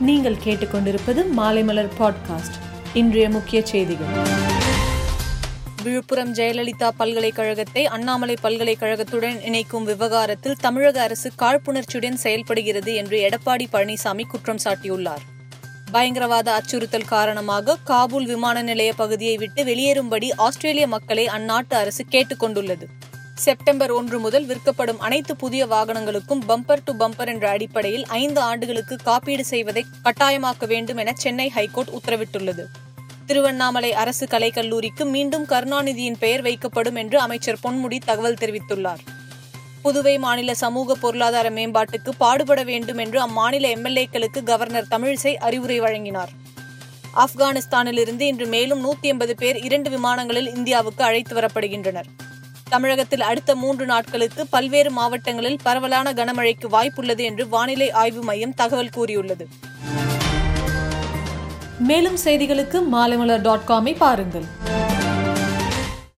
நீங்கள் கேட்டுக்கொண்டிருப்பது மாலைமலர் பாட்காஸ்ட் இன்றைய முக்கிய செய்திகள். விழுப்புரம் ஜெயலலிதா பல்கலைக்கழகத்தை அண்ணாமலை பல்கலைக்கழகத்துடன் இணைக்கும் விவகாரத்தில் தமிழக அரசு காழ்ப்புணர்ச்சியுடன் செயல்படுகிறது என்று எடப்பாடி பழனிசாமி குற்றம் சாட்டியுள்ளார். பயங்கரவாத அச்சுறுத்தல் காரணமாக காபூல் விமான நிலைய பகுதியை விட்டு வெளியேறும்படி ஆஸ்திரேலிய மக்களை அந்நாட்டு அரசு கேட்டுக் கொண்டுள்ளது செப்டம்பர் ஒன்று முதல் விற்கப்படும் அனைத்து புதிய வாகனங்களுக்கும் பம்பர் டு பம்பர் என்ற அடிப்படையில் ஐந்து ஆண்டுகளுக்கு காப்பீடு செய்வதை கட்டாயமாக்க வேண்டும் என சென்னை ஹைகோர்ட் உத்தரவிட்டுள்ளது. திருவண்ணாமலை அரசு கலைக்கல்லூரிக்கு மீண்டும் கருணாநிதியின் பெயர் வைக்கப்படும் என்று அமைச்சர் பொன்முடி தகவல் தெரிவித்துள்ளார். புதுவை மாநில சமூக பொருளாதார மேம்பாட்டுக்கு பாடுபட வேண்டும் என்று அம்மாநில எம்எல்ஏக்களுக்கு கவர்னர் தமிழிசை அறிவுரை வழங்கினார். ஆப்கானிஸ்தானிலிருந்து இன்று மேலும் நூத்தி எண்பது பேர் இரண்டு விமானங்களில் இந்தியாவுக்கு அழைத்து வரப்படுகின்றனர். தமிழகத்தில் அடுத்த மூன்று நாட்களுக்கு பல்வேறு மாவட்டங்களில் பரவலான கனமழைக்கு வாய்ப்புள்ளது என்று வானிலை ஆய்வு மையம் தகவல் கூறியுள்ளது. மேலும் செய்திகளுக்கு மாலைமலர் டாட் காமை பாருங்கள்.